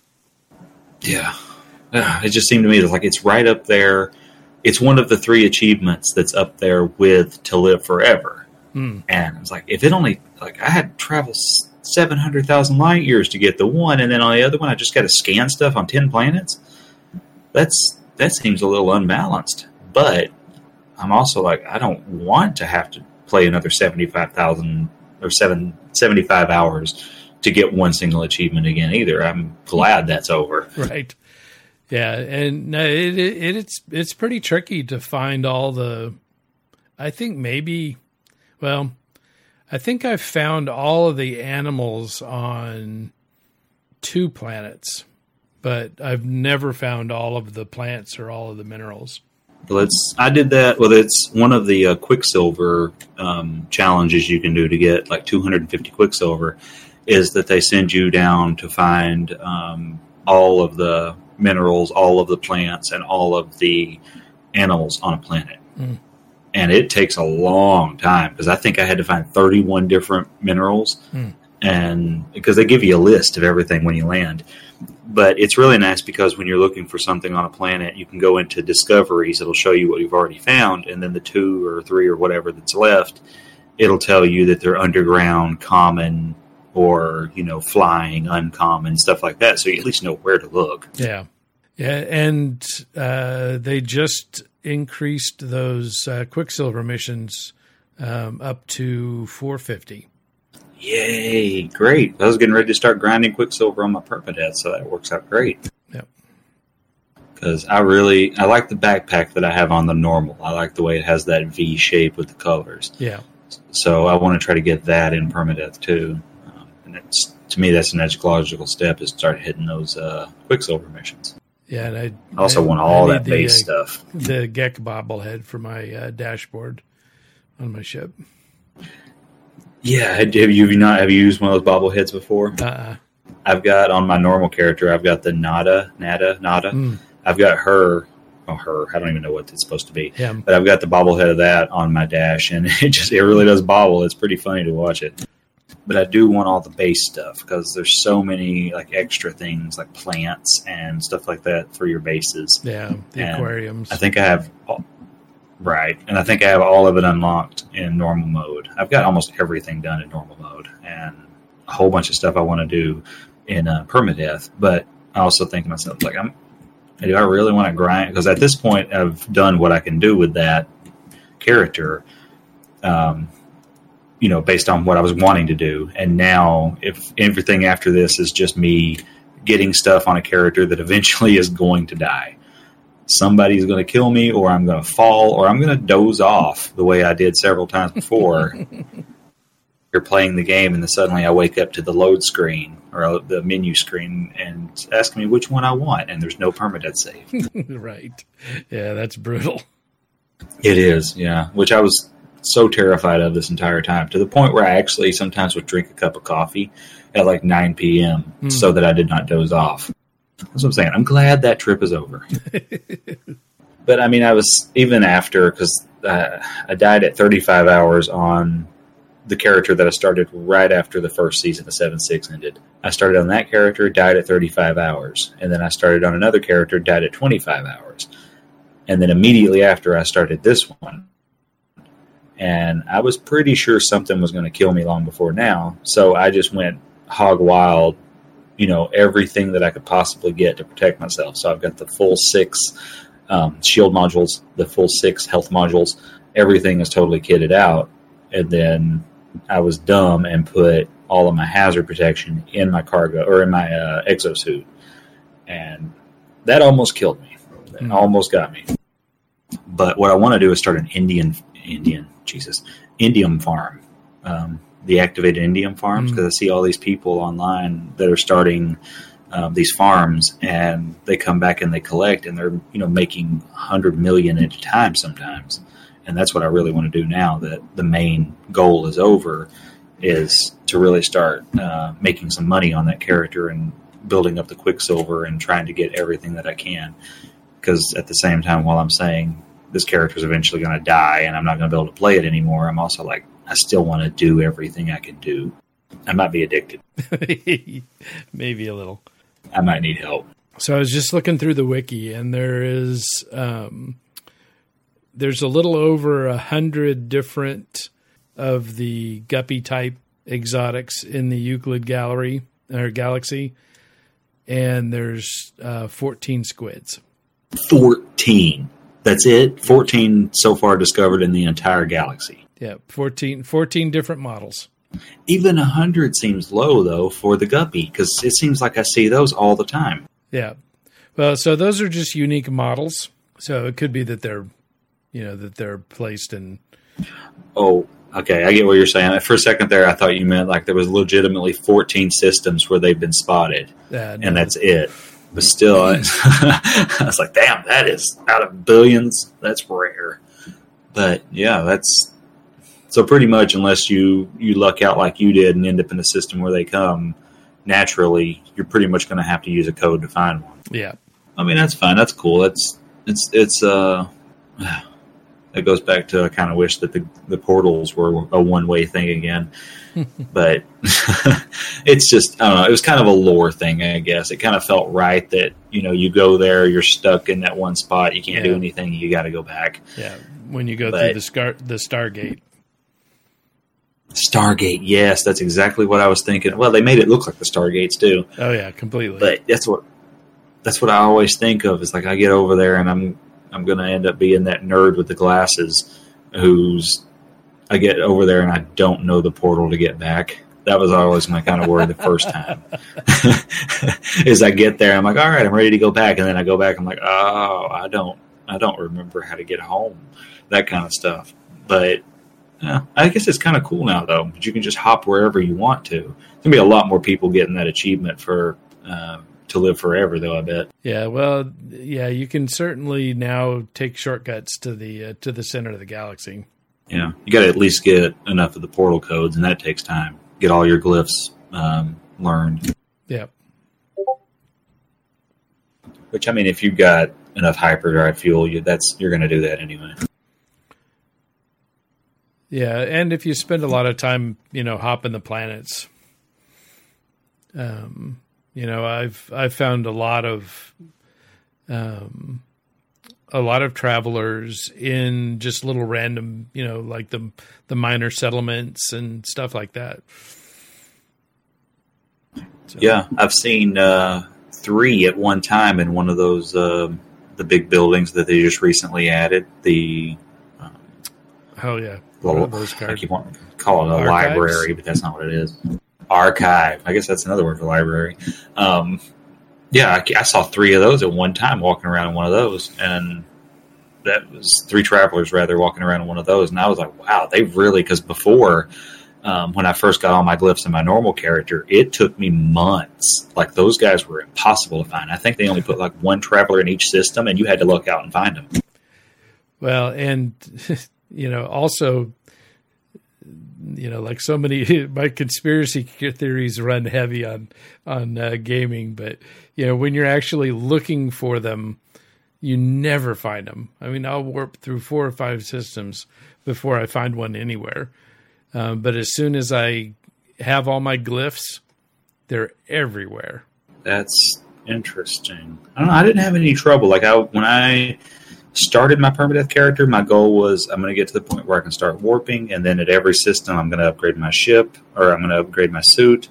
Yeah, it just seemed to me like it's right up there. It's one of the three achievements that's up there with to live forever. Mm. And I was like, if it only like I had traveled 700,000 light years to get the one, and then on the other one, I just got to scan stuff on 10 planets. That's That seems a little unbalanced. But I'm also like, I don't want to have to play another 75,000 or seven, 75 hours to get one single achievement again either. I'm glad that's over. Right. Yeah, and it, it, it's it's pretty tricky to find all the. I think maybe, well, I think I've found all of the animals on two planets, but I've never found all of the plants or all of the minerals. Well, it's I did that. Well, it's one of the uh, Quicksilver um, challenges you can do to get like 250 Quicksilver. Is that they send you down to find um, all of the minerals, all of the plants, and all of the animals on a planet. Mm and it takes a long time because I think I had to find 31 different minerals, mm. and because they give you a list of everything when you land. But it's really nice because when you're looking for something on a planet, you can go into discoveries. It'll show you what you've already found, and then the two or three or whatever that's left, it'll tell you that they're underground, common, or you know, flying, uncommon, stuff like that. So you at least know where to look. Yeah, yeah, and uh, they just increased those uh, Quicksilver missions um, up to 450. Yay! Great. I was getting ready to start grinding Quicksilver on my permadeath, so that works out great. Yep. Because I really I like the backpack that I have on the normal. I like the way it has that V shape with the colors. Yeah. So I want to try to get that in permadeath too. Um, and it's to me that's an ecological step is start hitting those uh, Quicksilver missions. Yeah, and I, I also I, want all that base the, uh, stuff. The Gek bobblehead for my uh, dashboard on my ship. Yeah, have you not have you used one of those bobbleheads before? Uh-uh. I've got on my normal character. I've got the Nada, Nada, Nada. Mm. I've got her. Oh, her. I don't even know what it's supposed to be. Yeah. But I've got the bobblehead of that on my dash, and it just it really does bobble. It's pretty funny to watch it but I do want all the base stuff because there's so many like extra things like plants and stuff like that for your bases. Yeah, the and aquariums. I think I have all, right, and I think I have all of it unlocked in normal mode. I've got almost everything done in normal mode, and a whole bunch of stuff I want to do in uh, permadeath. But I also think to myself like, I'm do I really want to grind? Because at this point, I've done what I can do with that character. Um, you know, based on what I was wanting to do. And now, if everything after this is just me getting stuff on a character that eventually is going to die, somebody's going to kill me, or I'm going to fall, or I'm going to doze off the way I did several times before. You're playing the game, and then suddenly I wake up to the load screen or the menu screen and ask me which one I want, and there's no permadeath save. right. Yeah, that's brutal. It is, yeah. Which I was so terrified of this entire time to the point where I actually sometimes would drink a cup of coffee at like 9 p.m. Mm. so that I did not doze off. That's what I'm saying. I'm glad that trip is over. but I mean, I was even after because uh, I died at 35 hours on the character that I started right after the first season of Seven Six ended. I started on that character, died at 35 hours, and then I started on another character, died at 25 hours, and then immediately after I started this one, and I was pretty sure something was going to kill me long before now. So I just went hog wild, you know, everything that I could possibly get to protect myself. So I've got the full six um, shield modules, the full six health modules. Everything is totally kitted out, and then I was dumb and put all of my hazard protection in my cargo or in my uh, exosuit, and that almost killed me. mm almost got me. But what I want to do is start an Indian Indian Jesus indium farm, um, the activated indium farms, because mm I see all these people online that are starting um, these farms, and they come back and they collect, and they're you know making hundred million at a time sometimes, and that's what I really want to do now that the main goal is over, is to really start uh, making some money on that character and building up the quicksilver and trying to get everything that I can. Because at the same time, while I'm saying this character is eventually going to die and I'm not going to be able to play it anymore, I'm also like, I still want to do everything I can do. I might be addicted. Maybe a little. I might need help. So I was just looking through the wiki, and there is um, there's a little over a hundred different of the guppy type exotics in the Euclid gallery or galaxy, and there's uh, 14 squids. 14. That's it. 14 so far discovered in the entire galaxy. Yeah, 14, 14 different models. Even 100 seems low, though, for the guppy, because it seems like I see those all the time. Yeah. Well, so those are just unique models. So it could be that they're, you know, that they're placed in. Oh, okay. I get what you're saying. For a second there, I thought you meant like there was legitimately 14 systems where they've been spotted, uh, no. and that's it. But still, I, I was like, damn, that is out of billions. That's rare. But yeah, that's so pretty much unless you you luck out like you did and end up in a system where they come naturally, you're pretty much going to have to use a code to find one. Yeah, I mean that's fine. That's cool. That's it's it's uh. It goes back to I kind of wish that the the portals were a one way thing again, but it's just I don't know. It was kind of a lore thing, I guess. It kind of felt right that you know you go there, you're stuck in that one spot, you can't yeah. do anything, you got to go back. Yeah, when you go but, through the scar the Stargate. Stargate, yes, that's exactly what I was thinking. Well, they made it look like the Stargates too. Oh yeah, completely. But that's what that's what I always think of. Is like I get over there and I'm I'm going to end up being that nerd with the glasses who's I get over there and I don't know the portal to get back. That was always my kind of worry the first time. is I get there, I'm like, all right, I'm ready to go back, and then I go back, I'm like, oh, I don't, I don't remember how to get home, that kind of stuff. But yeah, I guess it's kind of cool now though. You can just hop wherever you want to. There's gonna be a lot more people getting that achievement for uh, to live forever, though. I bet. Yeah, well, yeah, you can certainly now take shortcuts to the uh, to the center of the galaxy. Yeah, you got to at least get enough of the portal codes, and that takes time. Get all your glyphs um, learned. Yeah. Which I mean, if you've got enough hyperdrive fuel, you that's you're going to do that anyway. Yeah, and if you spend a lot of time, you know, hopping the planets, um, you know, I've I've found a lot of um, a lot of travelers in just little random, you know, like the the minor settlements and stuff like that. So. Yeah, I've seen uh, three at one time in one of those uh, the big buildings that they just recently added. The um, oh yeah, little, I keep wanting to call it a Archives? library, but that's not what it is archive. I guess that's another word for library. Um, Yeah, I, I, saw three of those at one time walking around in one of those, and that was three travelers rather walking around in one of those, and I was like, wow, they really because before. Um, when I first got all my glyphs in my normal character, it took me months. Like those guys were impossible to find. I think they only put like one traveler in each system, and you had to look out and find them. Well, and you know, also you know, like so many, my conspiracy theories run heavy on on uh, gaming, but you know, when you're actually looking for them, you never find them. I mean, I'll warp through four or five systems before I find one anywhere. Um, but as soon as I have all my glyphs, they're everywhere. That's interesting. I don't know. I didn't have any trouble. Like I when I started my permadeath character, my goal was I'm going to get to the point where I can start warping, and then at every system, I'm going to upgrade my ship or I'm going to upgrade my suit,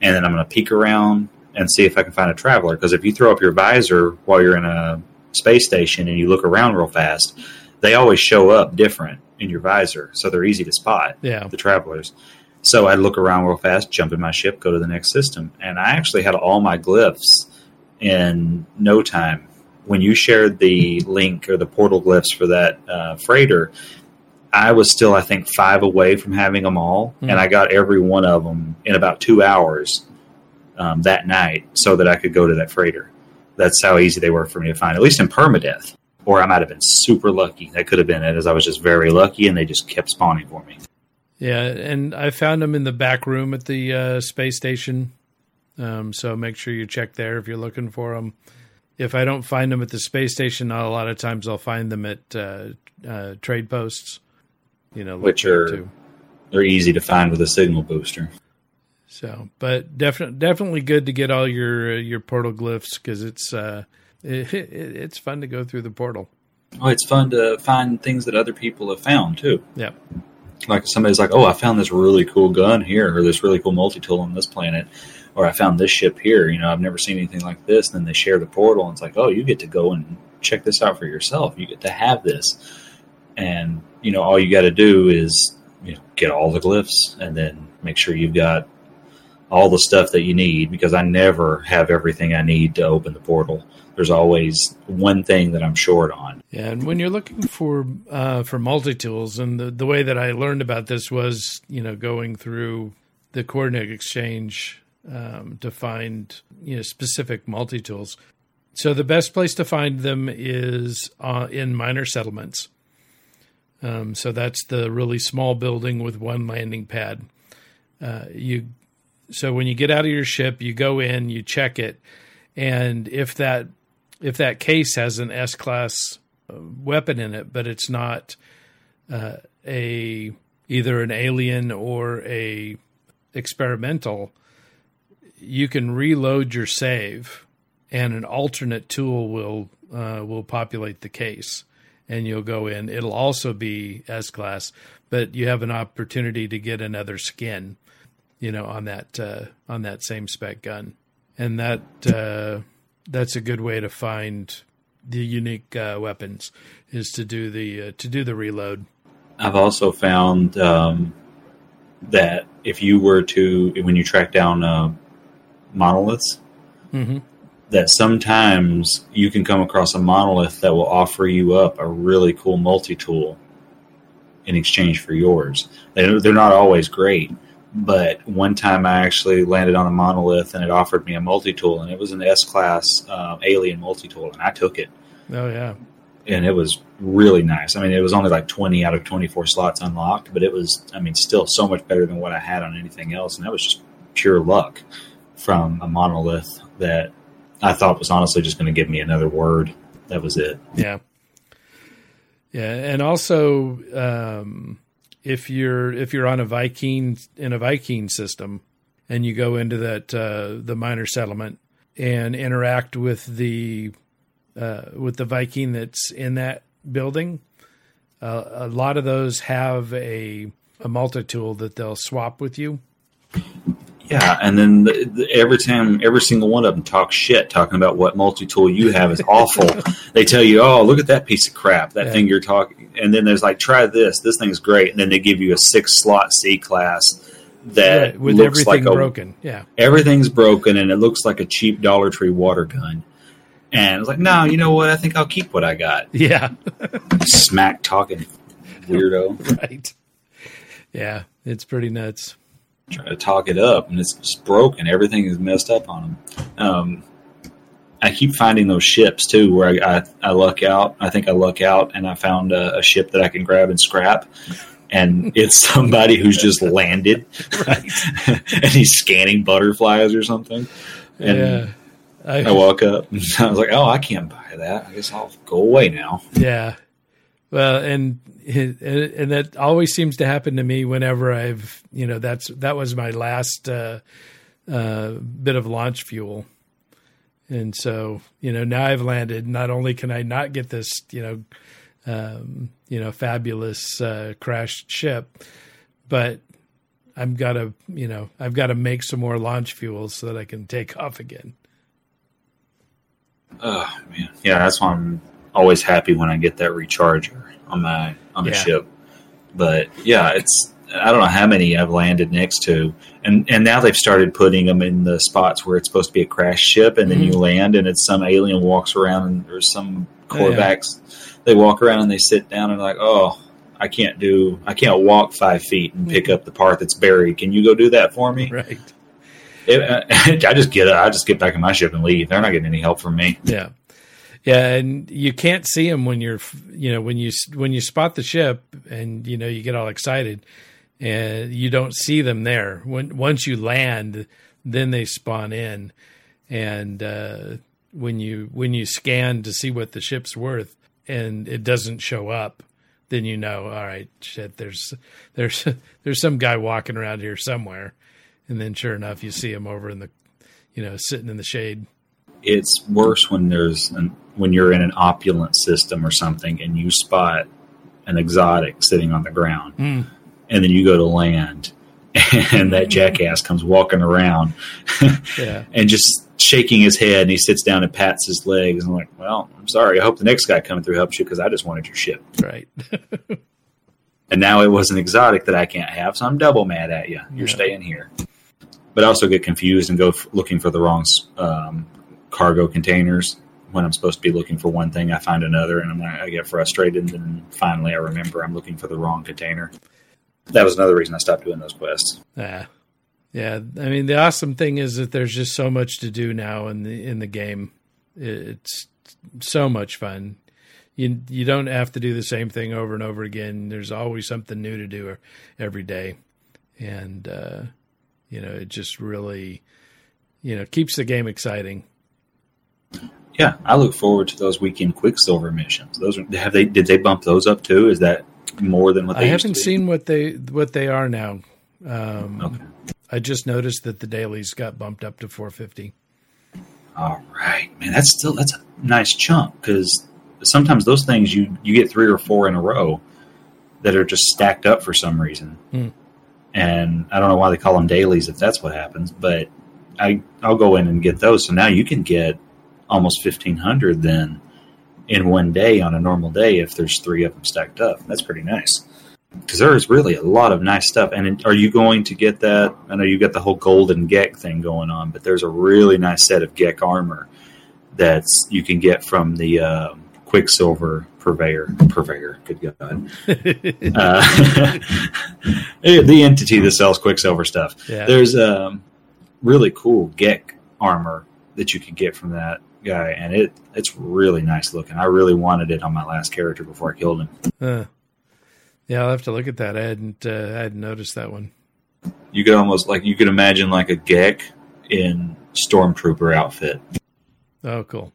and then I'm going to peek around and see if I can find a traveler. Because if you throw up your visor while you're in a space station and you look around real fast, they always show up different in your visor, so they're easy to spot. Yeah, the travelers. So I'd look around real fast, jump in my ship, go to the next system, and I actually had all my glyphs in no time when you shared the link or the portal glyphs for that uh, freighter, I was still, I think, five away from having them all, mm-hmm. and I got every one of them in about two hours um, that night, so that I could go to that freighter. That's how easy they were for me to find, at least in permadeath. Or I might have been super lucky. That could have been it, as I was just very lucky, and they just kept spawning for me. Yeah, and I found them in the back room at the uh, space station. Um, so make sure you check there if you're looking for them if I don't find them at the space station, a lot of times I'll find them at uh, uh, trade posts. You know, which are too. they're easy to find with a signal booster. So, but definitely definitely good to get all your uh, your portal glyphs because it's uh, it, it, it's fun to go through the portal. Oh, it's fun to find things that other people have found too. Yeah. Like somebody's like, oh, I found this really cool gun here, or this really cool multi tool on this planet or I found this ship here. You know, I've never seen anything like this. And then they share the portal, and it's like, oh, you get to go and check this out for yourself. You get to have this, and you know, all you got to do is you know get all the glyphs, and then make sure you've got all the stuff that you need. Because I never have everything I need to open the portal. There's always one thing that I'm short on. Yeah, and when you're looking for uh, for multi tools, and the the way that I learned about this was, you know, going through the coordinate exchange um, to find you know specific multi tools. So the best place to find them is uh, in minor settlements. Um, so that's the really small building with one landing pad. Uh, you so when you get out of your ship, you go in, you check it, and if that if that case has an S class uh, weapon in it, but it's not uh, a either an alien or a experimental, you can reload your save, and an alternate tool will uh, will populate the case, and you'll go in. It'll also be S class, but you have an opportunity to get another skin, you know, on that uh, on that same spec gun, and that uh, that's a good way to find the unique uh, weapons is to do the uh, to do the reload. I've also found um, that if you were to when you track down uh, monoliths. Mm-hmm. That sometimes you can come across a monolith that will offer you up a really cool multi tool in exchange for yours. They're, they're not always great, but one time I actually landed on a monolith and it offered me a multi tool, and it was an S class um, alien multi tool, and I took it. Oh yeah, and it was really nice. I mean, it was only like twenty out of twenty four slots unlocked, but it was, I mean, still so much better than what I had on anything else, and that was just pure luck from a monolith that I thought was honestly just going to give me another word. That was it. Yeah. Yeah, and also um, if you're if you're on a Vy'keen in a Vy'keen system and you go into that uh, the minor settlement and interact with the uh, with the Vy'keen that's in that building, uh, a lot of those have a a multi tool that they'll swap with you. Yeah, and then the, the, every time, every single one of them talks shit, talking about what multi tool you have is awful. they tell you, "Oh, look at that piece of crap, that yeah. thing you're talking." And then there's like, "Try this. This thing's great." And then they give you a six slot C class that right, with everything like a, broken. Yeah, everything's broken, and it looks like a cheap Dollar Tree water gun. And I was like, no, you know what? I think I'll keep what I got. Yeah, smack talking weirdo. Right. Yeah, it's pretty nuts. Trying to talk it up, and it's just broken. Everything is messed up on them. Um, I keep finding those ships too, where I, I, I, luck out. I think I luck out, and I found a, a ship that I can grab and scrap and it's somebody who's just landed, and he's scanning butterflies or something. And yeah. I, I walk up, and I was like, "Oh, I can't buy that. I guess I'll go away now." Yeah, well, and and that always seems to happen to me whenever I've you know that's that was my last uh, uh, bit of launch fuel, and so you know now I've landed. Not only can I not get this you know um, you know, fabulous uh, crashed ship, but I've got to, you know, I've got to make some more launch fuel so that I can take off again. Oh man, yeah, that's why I'm always happy when I get that recharger on my on the yeah. ship. But yeah, it's I don't know how many I've landed next to, and and now they've started putting them in the spots where it's supposed to be a crash ship, and then mm-hmm. you land, and it's some alien walks around, and there's some Korvax. Yeah they walk around and they sit down and like, oh, I can't do, I can't walk five feet and pick up the part that's buried. Can you go do that for me? Right. It, I just get, I just get back in my ship and leave. They're not getting any help from me. Yeah. Yeah, and you can't see them when you're, you know, when you when you spot the ship and you know you get all excited, and you don't see them there. When once you land, then they spawn in, and uh, when you when you scan to see what the ship's worth, and it doesn't show up, then you know, all right, shit, there's there's there's some guy walking around here somewhere, and then sure enough, you see him over in the, you know, sitting in the shade. It's worse when there's an, when you're in an opulent system or something, and you spot an exotic sitting on the ground, mm. and then you go to land, and that jackass comes walking around, yeah. and just shaking his head and he sits down and pats his legs. And I'm like, well, I'm sorry. I hope the next guy coming through helps you because I just wanted your ship. Right. and now it was an exotic that I can't have, so I'm double mad at you. You're yeah. staying here. But I also get confused and go f- looking for the wrong um, cargo containers when I'm supposed to be looking for one thing. I find another, and I'm like, I get frustrated. And finally, I remember I'm looking for the wrong container. That was another reason I stopped doing those quests. Yeah. Yeah, I mean the awesome thing is that there's just so much to do now in the in the game. It's so much fun. You you don't have to do the same thing over and over again. There's always something new to do every day, and uh, you know it just really you know keeps the game exciting. Yeah, I look forward to those weekend Quicksilver missions. Those are, have they did they bump those up too? Is that more than what they I haven't seen what they what they are now. Um, okay. I just noticed that the dailies got bumped up to 450. All right, man, that's still that's a nice chunk because sometimes those things you you get three or four in a row that are just stacked up for some reason, hmm. and I don't know why they call them dailies if that's what happens, but I I'll go in and get those. So now you can get almost fifteen hundred then in one day on a normal day if there's three of them stacked up. That's pretty nice because there is really a lot of nice stuff. And are you going to get that? I know you got the whole golden Gek thing going on, but there's a really nice set of Gek armor that's you can get from the uh, Quicksilver purveyor. Purveyor, good God, uh, the entity that sells Quicksilver stuff. Yeah. There's um, really cool Gek armor that you can get from that guy, and it it's really nice looking. I really wanted it on my last character before I killed him. Uh. Yeah, I'll have to look at that. I hadn't uh, I hadn't noticed that one. You could almost like you could imagine like a Gek in stormtrooper outfit. Oh, cool.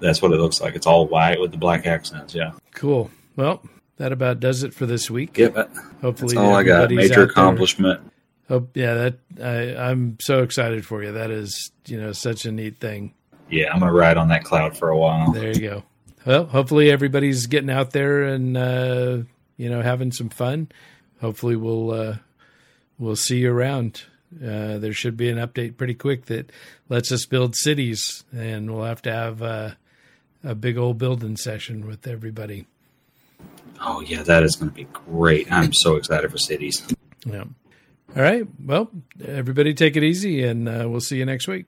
That's what it looks like. It's all white with the black accents. Yeah. Cool. Well, that about does it for this week. Yep. Hopefully, that's all I got. Major accomplishment. Hope yeah, that I, I'm so excited for you. That is you know such a neat thing. Yeah, I'm gonna ride on that cloud for a while. There you go. Well, hopefully everybody's getting out there and uh, you know, having some fun. Hopefully, we'll uh, we'll see you around. Uh, there should be an update pretty quick that lets us build cities, and we'll have to have uh, a big old building session with everybody. Oh yeah, that is going to be great! I'm so excited for cities. Yeah. All right. Well, everybody take it easy, and uh, we'll see you next week.